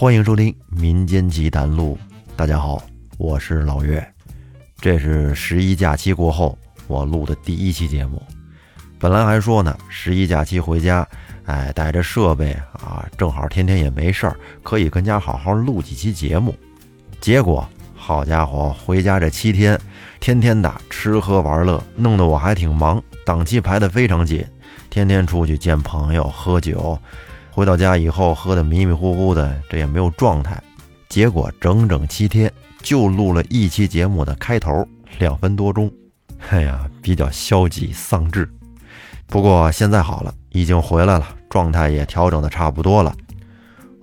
欢迎收听《民间奇谈录》，大家好，我是老岳。这是十一假期过后我录的第一期节目。本来还说呢，十一假期回家，哎，带着设备啊，正好天天也没事儿，可以跟家好好录几期节目。结果，好家伙，回家这七天，天天的吃喝玩乐，弄得我还挺忙，档期排得非常紧，天天出去见朋友喝酒。回到家以后，喝得迷迷糊糊的，这也没有状态。结果整整七天就录了一期节目的开头，两分多钟。哎呀，比较消极丧志。不过现在好了，已经回来了，状态也调整的差不多了。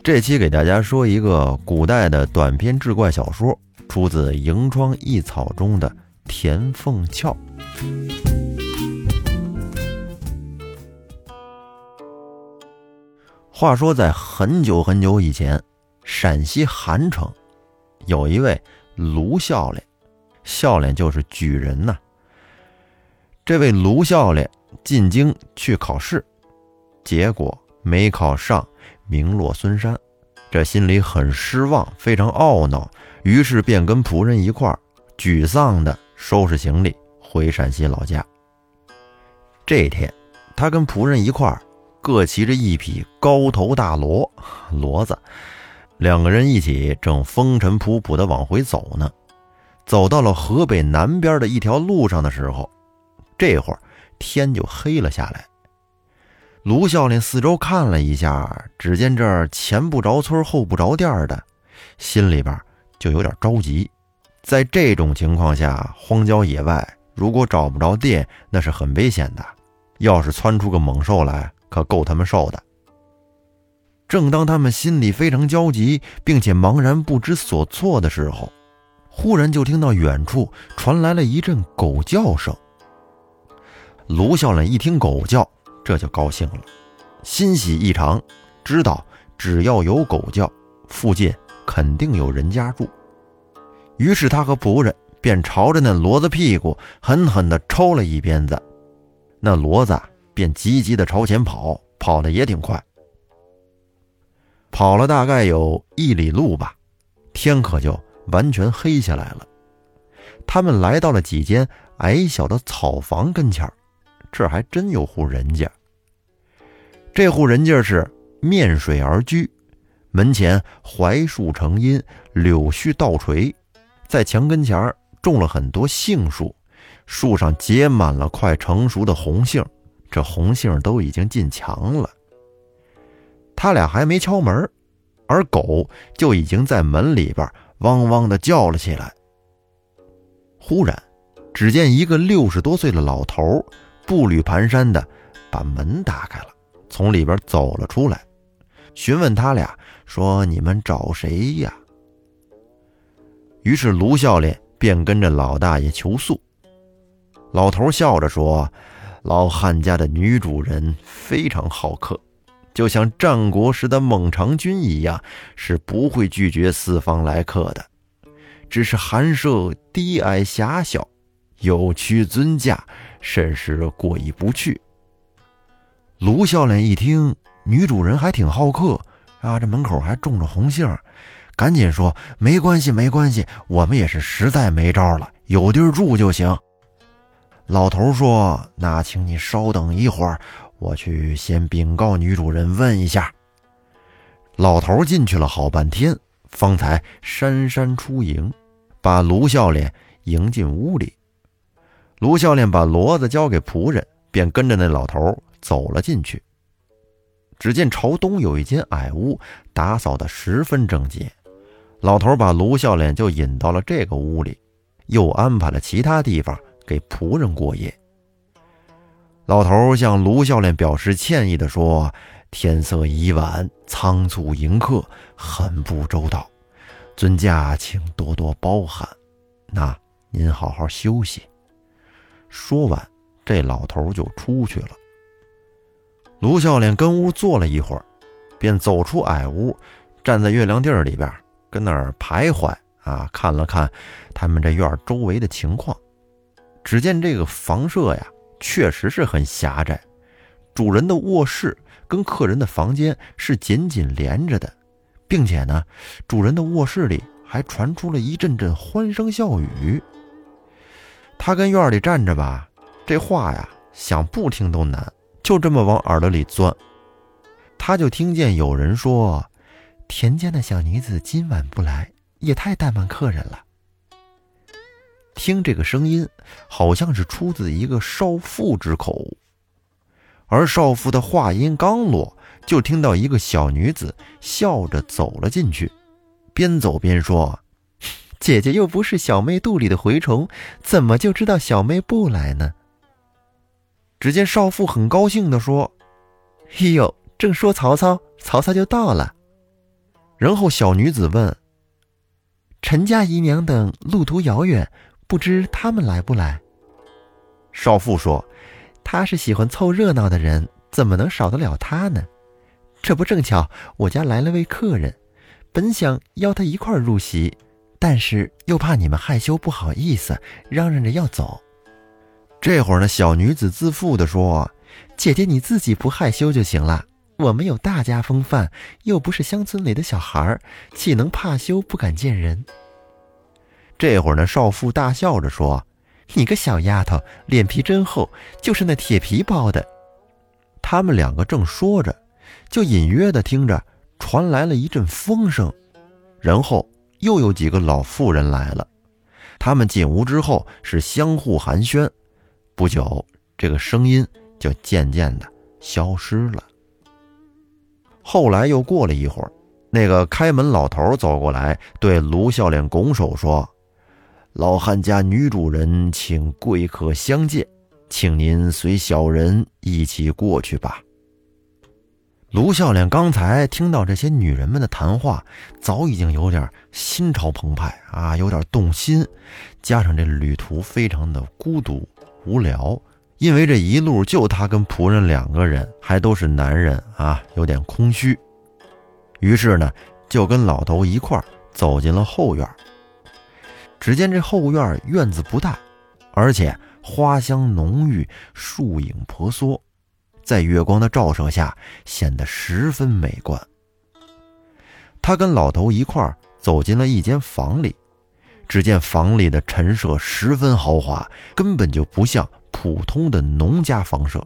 这期给大家说一个古代的短篇志怪小说，出自《萤窗异草》中的田凤翘。话说，在很久很久以前，陕西韩城有一位卢笑脸，笑脸就是举人呐。这位卢笑脸进京去考试，结果没考上，名落孙山，这心里很失望，非常懊恼，于是便跟仆人一块儿沮丧的收拾行李回陕西老家。这一天，他跟仆人一块儿。各骑着一匹高头大骡，骡子，两个人一起正风尘仆仆地往回走呢。走到了河北南边的一条路上的时候，这会儿天就黑了下来。卢笑脸四周看了一下，只见这儿前不着村后不着店的，心里边就有点着急。在这种情况下，荒郊野外如果找不着店，那是很危险的。要是窜出个猛兽来，可够他们受的。正当他们心里非常焦急，并且茫然不知所措的时候，忽然就听到远处传来了一阵狗叫声。卢笑脸一听狗叫，这就高兴了，欣喜异常，知道只要有狗叫，附近肯定有人家住。于是他和仆人便朝着那骡子屁股狠狠地抽了一鞭子，那骡子。便急急地朝前跑，跑得也挺快。跑了大概有一里路吧，天可就完全黑下来了。他们来到了几间矮小的草房跟前这还真有户人家。这户人家是面水而居，门前槐树成荫，柳絮倒垂，在墙跟前种了很多杏树，树上结满了快成熟的红杏。这红杏都已经进墙了，他俩还没敲门，而狗就已经在门里边汪汪的叫了起来。忽然，只见一个六十多岁的老头步履蹒跚的把门打开了，从里边走了出来，询问他俩说：“你们找谁呀？”于是卢笑脸便跟着老大爷求宿。老头笑着说。老汉家的女主人非常好客，就像战国时的孟尝君一样，是不会拒绝四方来客的。只是寒舍低矮狭小，有屈尊驾，甚是过意不去。卢笑脸一听，女主人还挺好客啊，这门口还种着红杏，赶紧说：“没关系，没关系，我们也是实在没招了，有地儿住就行。”老头说：“那请你稍等一会儿，我去先禀告女主人问一下。”老头进去了好半天，方才姗姗出迎，把卢笑脸迎进屋里。卢笑脸把骡子交给仆人，便跟着那老头走了进去。只见朝东有一间矮屋，打扫得十分整洁。老头把卢笑脸就引到了这个屋里，又安排了其他地方。给仆人过夜。老头向卢笑脸表示歉意的说：“天色已晚，仓促迎客，很不周到，尊驾请多多包涵。那您好好休息。”说完，这老头就出去了。卢笑脸跟屋坐了一会儿，便走出矮屋，站在月亮地儿里边，跟那儿徘徊啊，看了看他们这院周围的情况。只见这个房舍呀，确实是很狭窄，主人的卧室跟客人的房间是紧紧连着的，并且呢，主人的卧室里还传出了一阵阵欢声笑语。他跟院里站着吧，这话呀，想不听都难，就这么往耳朵里钻。他就听见有人说：“田家的小女子今晚不来，也太怠慢客人了。”听这个声音，好像是出自一个少妇之口。而少妇的话音刚落，就听到一个小女子笑着走了进去，边走边说：“ 姐姐又不是小妹肚里的蛔虫，怎么就知道小妹不来呢？”只见少妇很高兴地说：“哎呦，正说曹操，曹操就到了。”然后小女子问：“陈家姨娘等路途遥远。”不知他们来不来？少妇说：“他是喜欢凑热闹的人，怎么能少得了他呢？这不正巧，我家来了位客人，本想邀他一块入席，但是又怕你们害羞不好意思，嚷嚷着要走。”这会儿呢，小女子自负地说：“姐姐你自己不害羞就行了，我们有大家风范，又不是乡村里的小孩儿，岂能怕羞不敢见人？”这会儿呢，少妇大笑着说：“你个小丫头，脸皮真厚，就是那铁皮包的。”他们两个正说着，就隐约的听着传来了一阵风声，然后又有几个老妇人来了。他们进屋之后是相互寒暄，不久，这个声音就渐渐的消失了。后来又过了一会儿，那个开门老头走过来，对卢笑脸拱手说。老汉家女主人请贵客相见，请您随小人一起过去吧。卢笑脸刚才听到这些女人们的谈话，早已经有点心潮澎湃啊，有点动心。加上这旅途非常的孤独无聊，因为这一路就他跟仆人两个人，还都是男人啊，有点空虚。于是呢，就跟老头一块走进了后院。只见这后院院子不大，而且花香浓郁，树影婆娑，在月光的照射下显得十分美观。他跟老头一块走进了一间房里，只见房里的陈设十分豪华，根本就不像普通的农家房舍。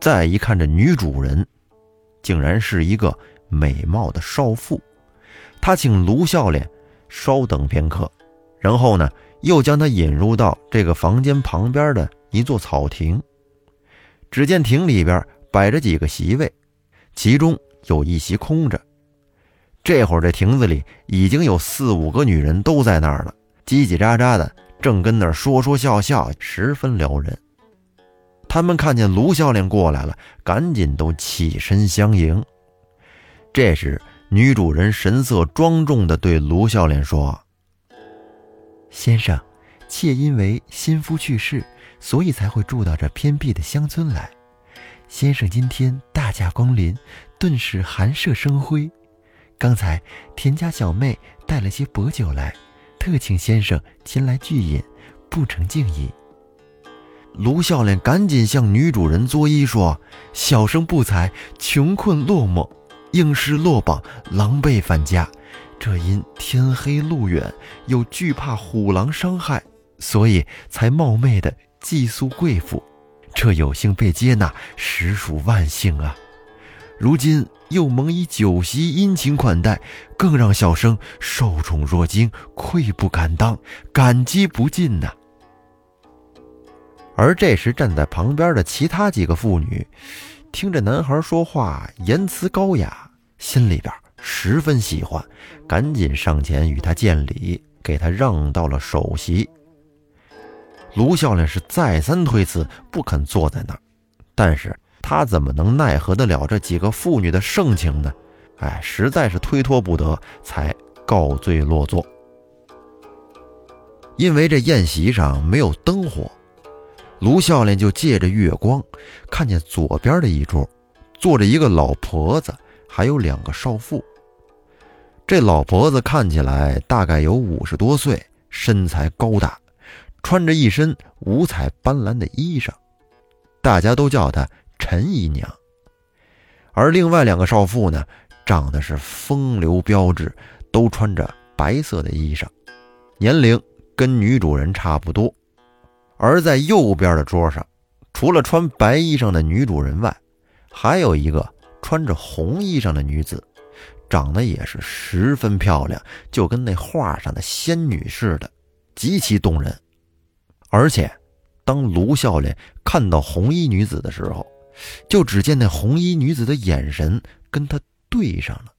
再一看，这女主人竟然是一个美貌的少妇。他请卢笑脸稍等片刻。然后呢，又将他引入到这个房间旁边的一座草亭。只见亭里边摆着几个席位，其中有一席空着。这会儿这亭子里已经有四五个女人都在那儿了，叽叽喳喳的，正跟那儿说说笑笑，十分撩人。他们看见卢教练过来了，赶紧都起身相迎。这时，女主人神色庄重地对卢教练说。先生，妾因为新夫去世，所以才会住到这偏僻的乡村来。先生今天大驾光临，顿时寒舍生辉。刚才田家小妹带了些薄酒来，特请先生前来聚饮，不成敬意。卢笑脸赶紧向女主人作揖说：“小生不才，穷困落寞，应试落榜，狼狈返家。”这因天黑路远，又惧怕虎狼伤害，所以才冒昧的寄宿贵府。这有幸被接纳，实属万幸啊！如今又蒙以酒席殷勤款待，更让小生受宠若惊，愧不敢当，感激不尽呐。而这时站在旁边的其他几个妇女，听着男孩说话言辞高雅，心里边。十分喜欢，赶紧上前与他见礼，给他让到了首席。卢笑脸是再三推辞，不肯坐在那儿，但是他怎么能奈何得了这几个妇女的盛情呢？哎，实在是推脱不得，才告罪落座。因为这宴席上没有灯火，卢笑脸就借着月光，看见左边的一桌坐着一个老婆子，还有两个少妇。这老婆子看起来大概有五十多岁，身材高大，穿着一身五彩斑斓的衣裳，大家都叫她陈姨娘。而另外两个少妇呢，长得是风流标致，都穿着白色的衣裳，年龄跟女主人差不多。而在右边的桌上，除了穿白衣裳的女主人外，还有一个穿着红衣裳的女子，长得也是十分漂亮，就跟那画上的仙女似的，极其动人。而且，当卢笑脸看到红衣女子的时候，就只见那红衣女子的眼神跟他对上了，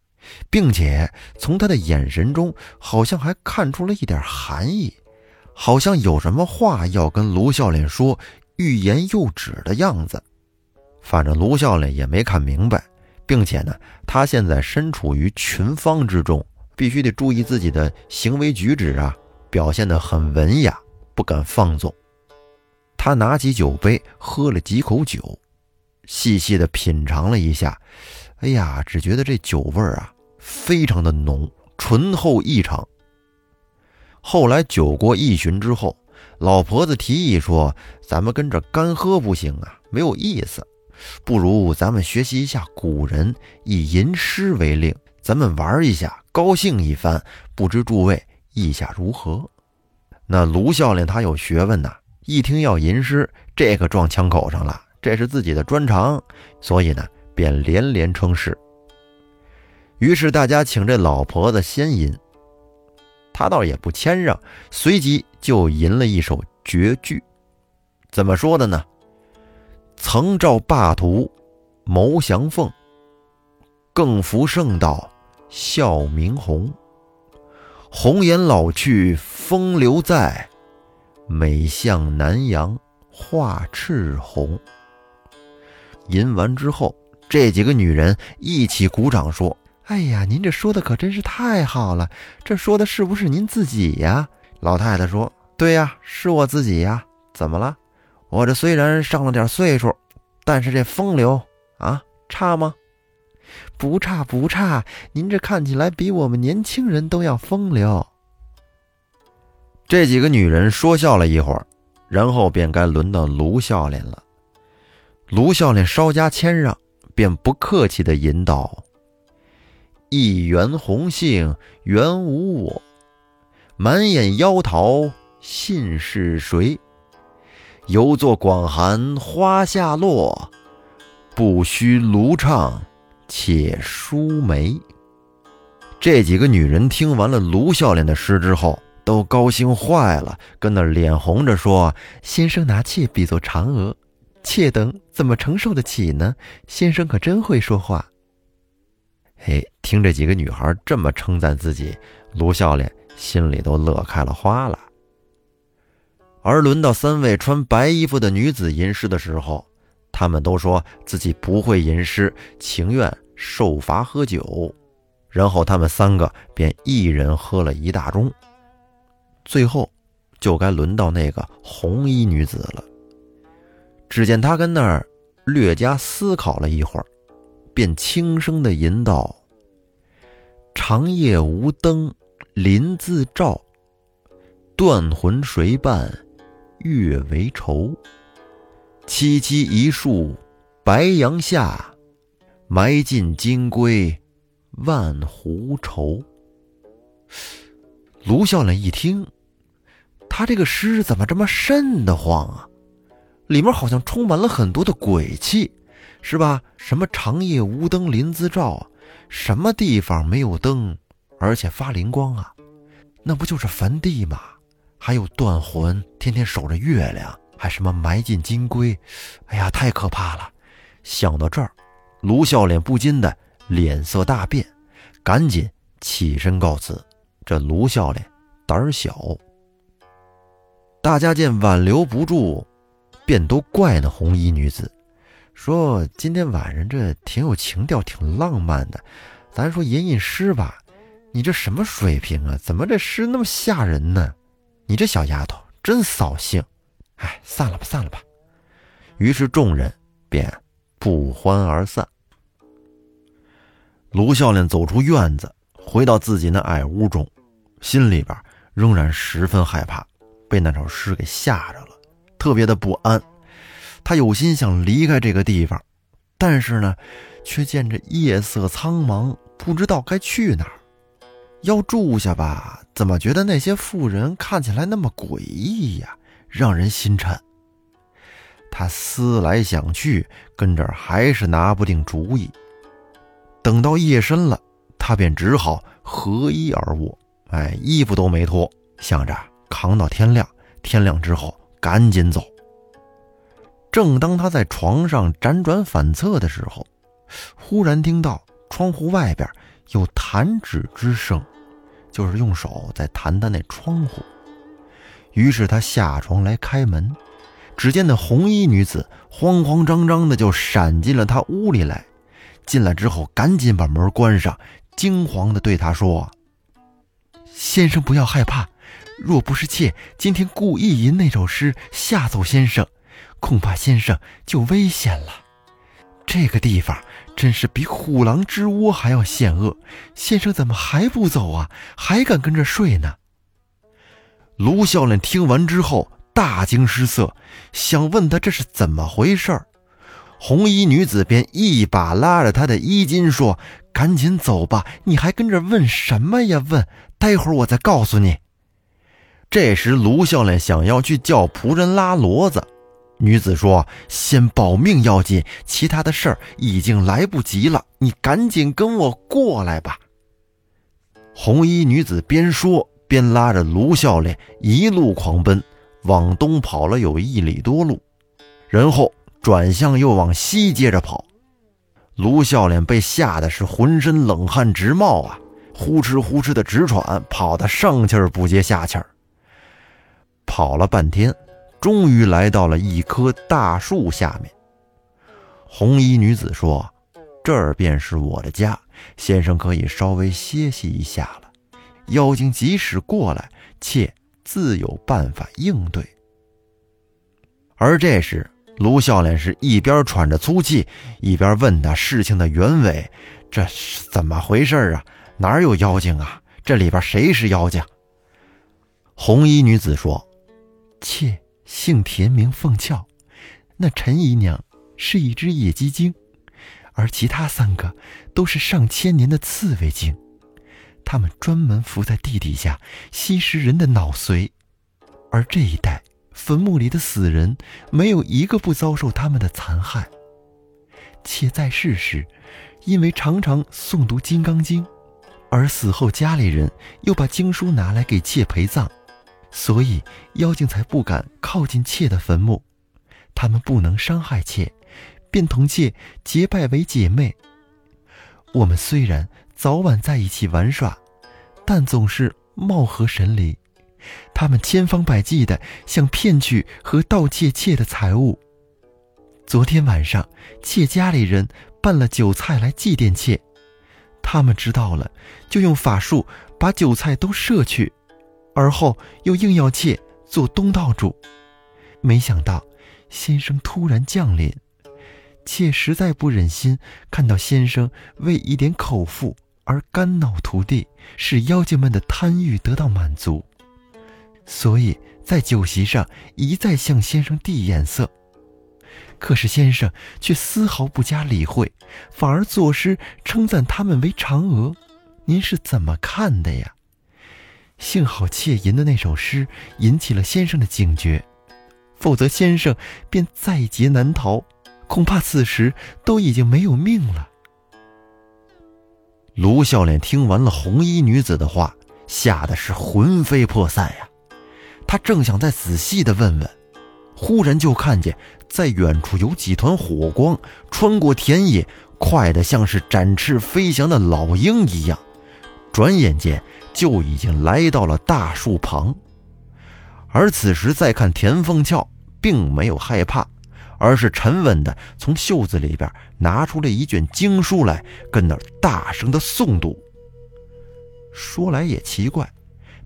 并且从他的眼神中好像还看出了一点含义，好像有什么话要跟卢笑脸说，欲言又止的样子。反正卢笑脸也没看明白，并且呢，他现在身处于群芳之中，必须得注意自己的行为举止啊，表现得很文雅，不敢放纵。他拿起酒杯，喝了几口酒。细细的品尝了一下，哎呀，只觉得这酒味儿啊，非常的浓，醇厚异常。后来酒过一巡之后，老婆子提议说：“咱们跟着干喝不行啊，没有意思，不如咱们学习一下古人，以吟诗为令，咱们玩一下，高兴一番。不知诸位意下如何？”那卢笑脸他有学问呐，一听要吟诗，这可撞枪口上了。这是自己的专长，所以呢，便连连称是。于是大家请这老婆子先吟，他倒也不谦让，随即就吟了一首绝句。怎么说的呢？曾照霸图，谋降凤，更服圣道，笑明红。红颜老去风流在，美向南阳画赤红。吟完之后，这几个女人一起鼓掌说：“哎呀，您这说的可真是太好了！这说的是不是您自己呀？”老太太说：“对呀，是我自己呀。怎么了？我这虽然上了点岁数，但是这风流啊，差吗？不差不差。您这看起来比我们年轻人都要风流。”这几个女人说笑了一会儿，然后便该轮到卢笑脸了。卢笑脸稍加谦让，便不客气地引导：“一园红杏原无我，满眼妖桃信是谁？犹作广寒花下落，不须卢唱且舒眉。”这几个女人听完了卢笑脸的诗之后，都高兴坏了，跟那脸红着说：“先生拿妾比作嫦娥。”妾等怎么承受得起呢？先生可真会说话。嘿，听这几个女孩这么称赞自己，卢笑脸心里都乐开了花了。而轮到三位穿白衣服的女子吟诗的时候，她们都说自己不会吟诗，情愿受罚喝酒。然后她们三个便一人喝了一大盅。最后，就该轮到那个红衣女子了。只见她跟那儿略加思考了一会儿，便轻声的吟道：“长夜无灯林自照，断魂谁伴月为愁？萋萋一树白杨下，埋尽金龟万壶愁。”卢笑脸一听，他这个诗怎么这么瘆得慌啊？里面好像充满了很多的鬼气，是吧？什么长夜无灯临自照，什么地方没有灯，而且发灵光啊？那不就是坟地吗？还有断魂，天天守着月亮，还什么埋进金龟？哎呀，太可怕了！想到这儿，卢笑脸不禁的脸色大变，赶紧起身告辞。这卢笑脸胆小，大家见挽留不住。便都怪那红衣女子，说今天晚上这挺有情调，挺浪漫的，咱说吟吟诗吧。你这什么水平啊？怎么这诗那么吓人呢？你这小丫头真扫兴。哎，散了吧，散了吧。于是众人便不欢而散。卢笑脸走出院子，回到自己那矮屋中，心里边仍然十分害怕，被那首诗给吓着了。特别的不安，他有心想离开这个地方，但是呢，却见着夜色苍茫，不知道该去哪儿。要住下吧，怎么觉得那些妇人看起来那么诡异呀，让人心颤。他思来想去，跟这儿还是拿不定主意。等到夜深了，他便只好合衣而卧，哎，衣服都没脱，想着扛到天亮，天亮之后赶紧走。正当他在床上辗转反侧的时候，忽然听到窗户外边有弹指之声，就是用手在弹弹那窗户。于是他下床来开门，只见那红衣女子慌慌张张的就闪进了他屋里来。进来之后，赶紧把门关上，惊慌的对他说：“先生不要害怕，若不是妾今天故意吟那首诗吓走先生，恐怕先生就危险了。这个地方真是比虎狼之窝还要险恶，先生怎么还不走啊？还敢跟着睡呢？”卢笑脸听完之后大惊失色，想问他这是怎么回事儿。红衣女子便一把拉着他的衣襟，说：“赶紧走吧，你还跟着问什么呀？问，待会儿我再告诉你。”这时，卢笑脸想要去叫仆人拉骡子，女子说：“先保命要紧，其他的事儿已经来不及了，你赶紧跟我过来吧。”红衣女子边说边拉着卢笑脸一路狂奔，往东跑了有一里多路，然后。转向又往西接着跑，卢笑脸被吓得是浑身冷汗直冒啊，呼哧呼哧的直喘，跑得上气儿不接下气儿。跑了半天，终于来到了一棵大树下面。红衣女子说：“这儿便是我的家，先生可以稍微歇息一下了。妖精即使过来，妾自有办法应对。”而这时。卢笑脸是一边喘着粗气，一边问他事情的原委：“这是怎么回事啊？哪有妖精啊？这里边谁是妖精？”红衣女子说：“妾姓田，名凤俏。那陈姨娘是一只野鸡精，而其他三个都是上千年的刺猬精，他们专门伏在地底下吸食人的脑髓，而这一带。”坟墓里的死人，没有一个不遭受他们的残害。妾在世时，因为常常诵读《金刚经》，而死后家里人又把经书拿来给妾陪葬，所以妖精才不敢靠近妾的坟墓。他们不能伤害妾，便同妾结拜为姐妹。我们虽然早晚在一起玩耍，但总是貌合神离。他们千方百计的想骗取和盗窃妾的财物。昨天晚上，妾家里人办了酒菜来祭奠妾，他们知道了，就用法术把酒菜都摄去，而后又硬要妾做东道主。没想到，先生突然降临，妾实在不忍心看到先生为一点口腹而肝脑涂地，使妖精们的贪欲得到满足。所以在酒席上一再向先生递眼色，可是先生却丝毫不加理会，反而作诗称赞他们为嫦娥。您是怎么看的呀？幸好窃吟的那首诗引起了先生的警觉，否则先生便在劫难逃，恐怕此时都已经没有命了。卢笑脸听完了红衣女子的话，吓得是魂飞魄散呀。他正想再仔细的问问，忽然就看见在远处有几团火光穿过田野，快得像是展翅飞翔的老鹰一样，转眼间就已经来到了大树旁。而此时再看田凤俏，并没有害怕，而是沉稳的从袖子里边拿出了一卷经书来，跟那儿大声的诵读。说来也奇怪。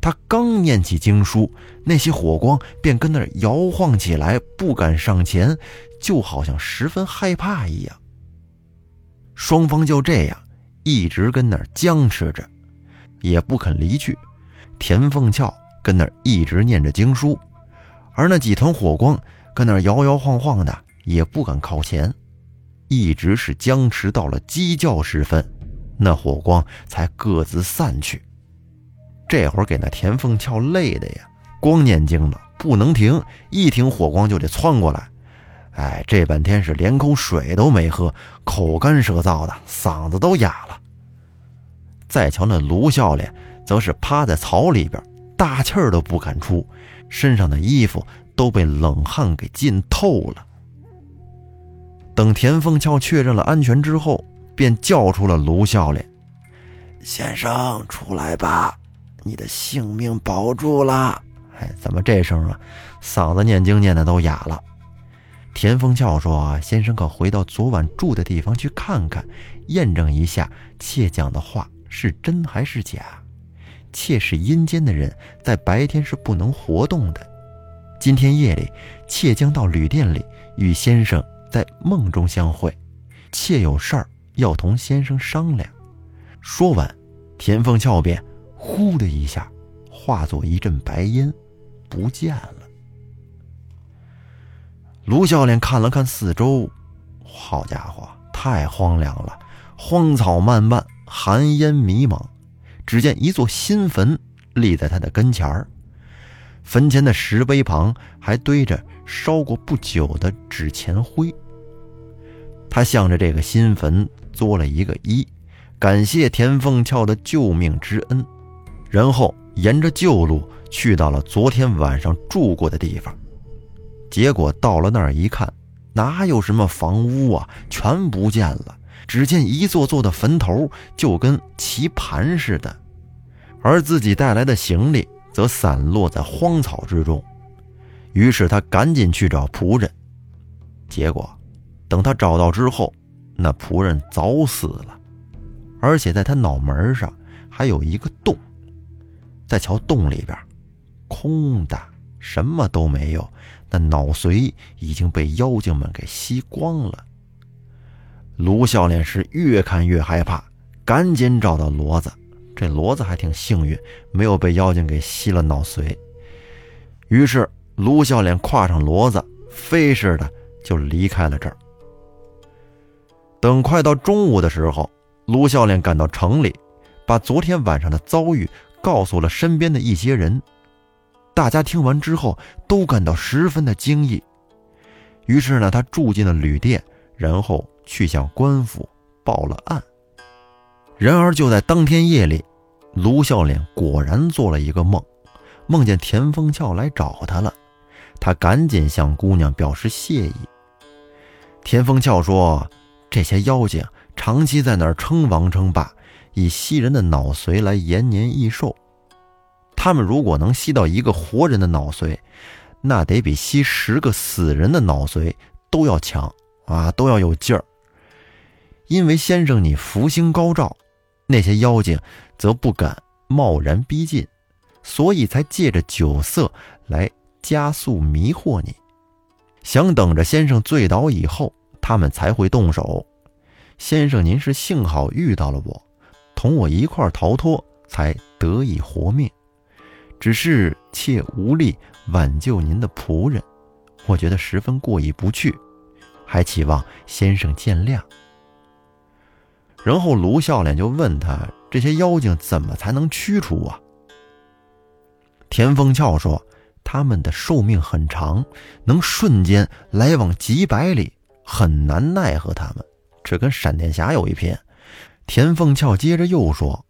他刚念起经书，那些火光便跟那儿摇晃起来，不敢上前，就好像十分害怕一样。双方就这样一直跟那儿僵持着，也不肯离去。田凤翘跟那儿一直念着经书，而那几团火光跟那儿摇摇晃晃的，也不敢靠前，一直是僵持到了鸡叫时分，那火光才各自散去。这会儿给那田凤翘累的呀，光念经了不能停，一停火光就得窜过来。哎，这半天是连口水都没喝，口干舌燥的，嗓子都哑了。再瞧那卢笑脸，则是趴在草里边，大气儿都不敢出，身上的衣服都被冷汗给浸透了。等田凤翘确认了安全之后，便叫出了卢笑脸：“先生，出来吧，你的性命保住了。”哎，怎么这声啊？嗓子念经念的都哑了。田凤翘说：“先生可回到昨晚住的地方去看看，验证一下妾讲的话是真还是假。妾是阴间的人，在白天是不能活动的。今天夜里，妾将到旅店里与先生。”在梦中相会，妾有事儿要同先生商量。说完，田凤翘便呼的一下化作一阵白烟，不见了。卢笑脸看了看四周，好家伙，太荒凉了，荒草漫漫，寒烟迷茫。只见一座新坟立在他的跟前儿，坟前的石碑旁还堆着烧过不久的纸钱灰。他向着这个新坟作了一个揖，感谢田凤翘的救命之恩，然后沿着旧路去到了昨天晚上住过的地方。结果到了那儿一看，哪有什么房屋啊，全不见了。只见一座座的坟头就跟棋盘似的，而自己带来的行李则散落在荒草之中。于是他赶紧去找仆人，结果。等他找到之后，那仆人早死了，而且在他脑门上还有一个洞。再瞧洞里边，空的，什么都没有。那脑髓已经被妖精们给吸光了。卢笑脸是越看越害怕，赶紧找到骡子。这骡子还挺幸运，没有被妖精给吸了脑髓。于是卢笑脸跨上骡子，飞似的就离开了这儿。等快到中午的时候，卢笑脸赶到城里，把昨天晚上的遭遇告诉了身边的一些人。大家听完之后都感到十分的惊异。于是呢，他住进了旅店，然后去向官府报了案。然而就在当天夜里，卢笑脸果然做了一个梦，梦见田丰俏来找他了。他赶紧向姑娘表示谢意。田丰俏说。这些妖精长期在那儿称王称霸，以吸人的脑髓来延年益寿。他们如果能吸到一个活人的脑髓，那得比吸十个死人的脑髓都要强啊，都要有劲儿。因为先生你福星高照，那些妖精则不敢贸然逼近，所以才借着酒色来加速迷惑你，想等着先生醉倒以后。他们才会动手，先生，您是幸好遇到了我，同我一块逃脱，才得以活命。只是妾无力挽救您的仆人，我觉得十分过意不去，还期望先生见谅。然后卢笑脸就问他：这些妖精怎么才能驱除啊？田丰翘说：他们的寿命很长，能瞬间来往几百里。很难奈何他们，这跟闪电侠有一拼。田凤翘接着又说：“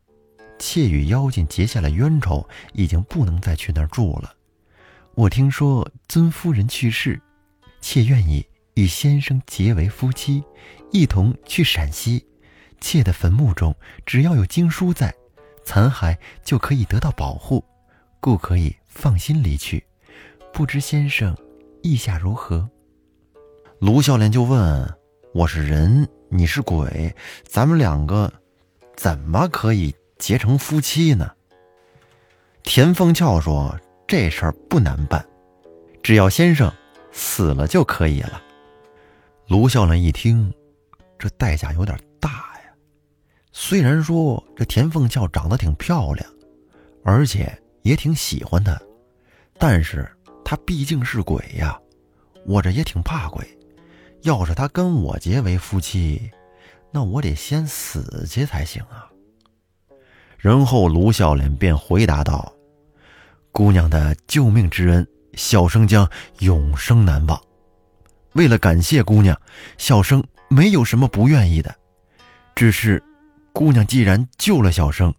妾与妖精结下了冤仇，已经不能再去那儿住了。我听说尊夫人去世，妾愿意与先生结为夫妻，一同去陕西。妾的坟墓中只要有经书在，残骸就可以得到保护，故可以放心离去。不知先生意下如何？”卢笑脸就问：“我是人，你是鬼，咱们两个怎么可以结成夫妻呢？”田凤翘说：“这事儿不难办，只要先生死了就可以了。”卢笑脸一听，这代价有点大呀。虽然说这田凤翘长得挺漂亮，而且也挺喜欢他，但是他毕竟是鬼呀，我这也挺怕鬼。要是他跟我结为夫妻，那我得先死去才行啊。然后卢笑脸便回答道：“姑娘的救命之恩，小生将永生难忘。为了感谢姑娘，小生没有什么不愿意的，只是，姑娘既然救了小生，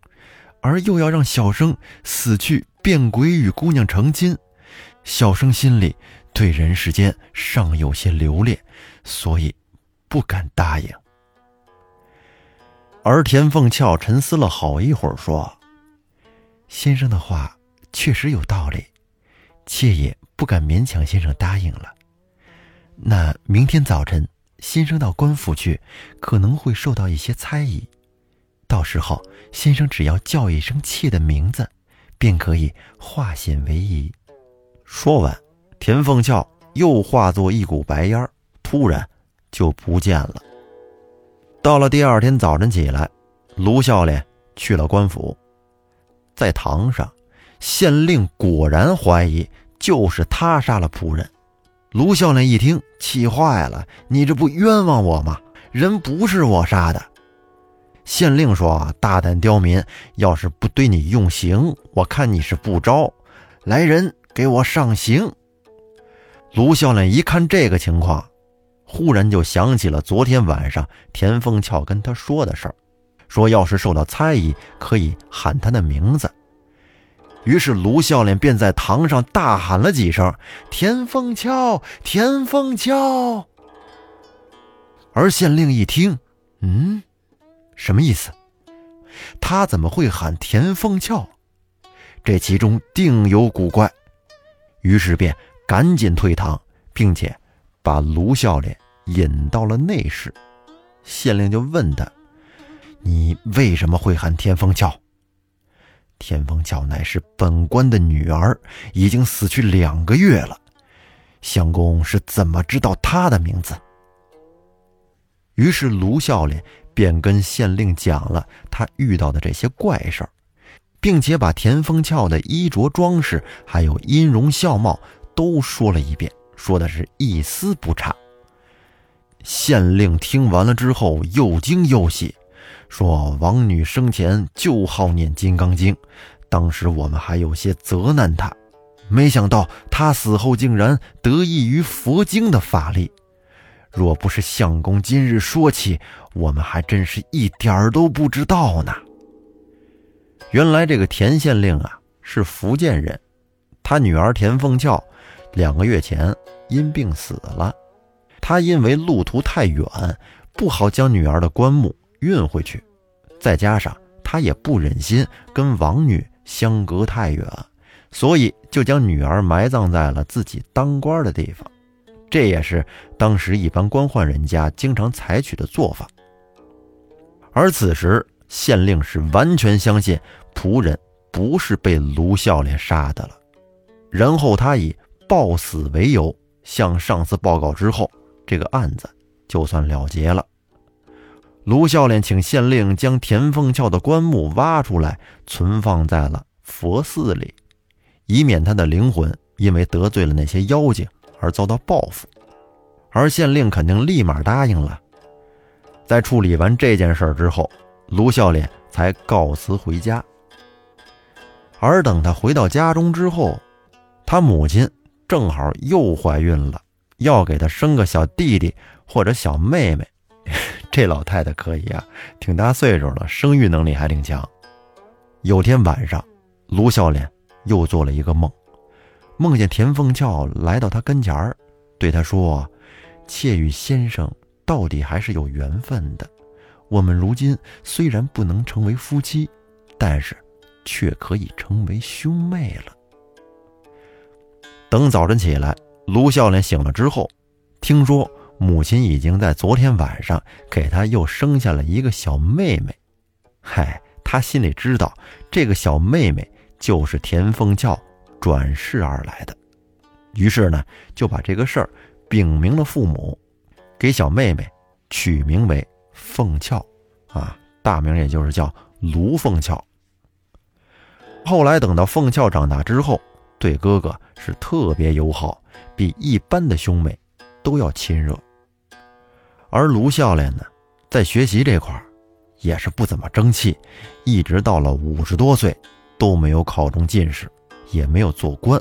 而又要让小生死去变鬼与姑娘成亲，小生心里对人世间尚有些留恋，所以不敢答应。”而田凤翘沉思了好一会儿，说：“先生的话确实有道理，妾也不敢勉强先生答应了。那明天早晨，先生到官府去，可能会受到一些猜疑。到时候，先生只要叫一声妾的名字，便可以化险为夷。”说完，田凤翘又化作一股白烟，突然就不见了。到了第二天早晨起来，卢笑脸去了官府，在堂上，县令果然怀疑就是他杀了仆人。卢笑脸一听，气坏了：“你这不冤枉我吗？人不是我杀的。”县令说：“大胆刁民，要是不对你用刑，我看你是不招。来人，给我上刑。”卢笑脸一看这个情况。忽然就想起了昨天晚上田凤翘跟他说的事儿，说要是受到猜疑，可以喊他的名字。于是卢笑脸便在堂上大喊了几声：“田凤翘，田凤翘。”而县令一听，嗯，什么意思？他怎么会喊田凤翘？这其中定有古怪。于是便赶紧退堂，并且。把卢笑脸引到了内室，县令就问他：“你为什么会喊田凤翘？”田凤翘乃是本官的女儿，已经死去两个月了。相公是怎么知道她的名字？于是卢笑脸便跟县令讲了他遇到的这些怪事儿，并且把田丰翘的衣着装饰还有音容笑貌都说了一遍。说的是一丝不差。县令听完了之后，又惊又喜，说：“王女生前就好念《金刚经》，当时我们还有些责难她，没想到她死后竟然得益于佛经的法力。若不是相公今日说起，我们还真是一点儿都不知道呢。”原来这个田县令啊，是福建人，他女儿田凤翘。两个月前因病死了，他因为路途太远，不好将女儿的棺木运回去，再加上他也不忍心跟王女相隔太远，所以就将女儿埋葬在了自己当官的地方。这也是当时一般官宦人家经常采取的做法。而此时县令是完全相信仆人不是被卢笑脸杀的了，然后他以。暴死为由向上司报告之后，这个案子就算了结了。卢笑脸请县令将田凤翘的棺木挖出来，存放在了佛寺里，以免他的灵魂因为得罪了那些妖精而遭到报复。而县令肯定立马答应了。在处理完这件事之后，卢笑脸才告辞回家。而等他回到家中之后，他母亲。正好又怀孕了，要给她生个小弟弟或者小妹妹。这老太太可以啊，挺大岁数了，生育能力还挺强。有天晚上，卢笑脸又做了一个梦，梦见田凤翘来到他跟前儿，对他说：“妾与先生到底还是有缘分的。我们如今虽然不能成为夫妻，但是却可以成为兄妹了。”等早晨起来，卢笑脸醒了之后，听说母亲已经在昨天晚上给他又生下了一个小妹妹。嗨，他心里知道这个小妹妹就是田凤翘转世而来的，于是呢就把这个事儿禀明了父母，给小妹妹取名为凤翘，啊，大名也就是叫卢凤翘。后来等到凤翘长大之后。对哥哥是特别友好，比一般的兄妹都要亲热。而卢笑脸呢，在学习这块儿也是不怎么争气，一直到了五十多岁都没有考中进士，也没有做官。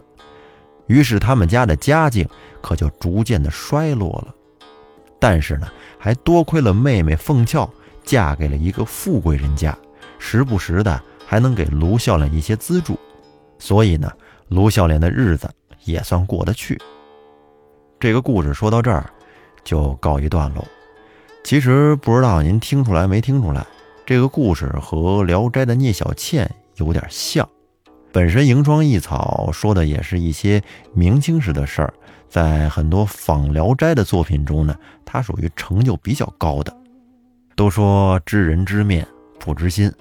于是他们家的家境可就逐渐的衰落了。但是呢，还多亏了妹妹凤俏嫁给了一个富贵人家，时不时的还能给卢孝廉一些资助，所以呢，卢孝廉的日子也算过得去。这个故事说到这儿，就告一段落。其实不知道您听出来没听出来，这个故事和《聊斋》的聂小倩有点像。本身《迎窗异草》说的也是一些明清时的事儿，在很多仿《聊斋》的作品中呢，它属于成就比较高的。都说知人知面不知心，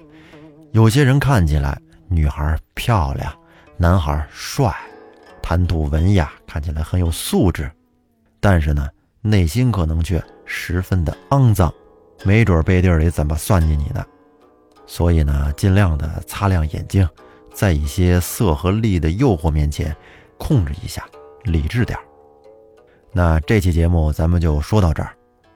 有些人看起来女孩漂亮，男孩帅，谈吐文雅，看起来很有素质。但是呢，内心可能却十分的肮脏，没准背地里怎么算计你呢？所以呢，尽量的擦亮眼睛，在一些色和利的诱惑面前，控制一下，理智点儿那这期节目咱们就说到这儿。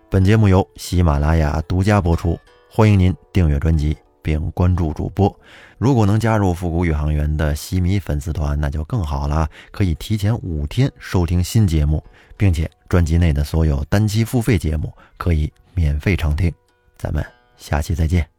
本节目由喜马拉雅独家播出，欢迎您订阅专辑并关注主播。如果能加入复古宇航员的西米粉丝团，那就更好了，可以提前五天收听新节目，并且。专辑内的所有单期付费节目可以免费畅听，咱们下期再见。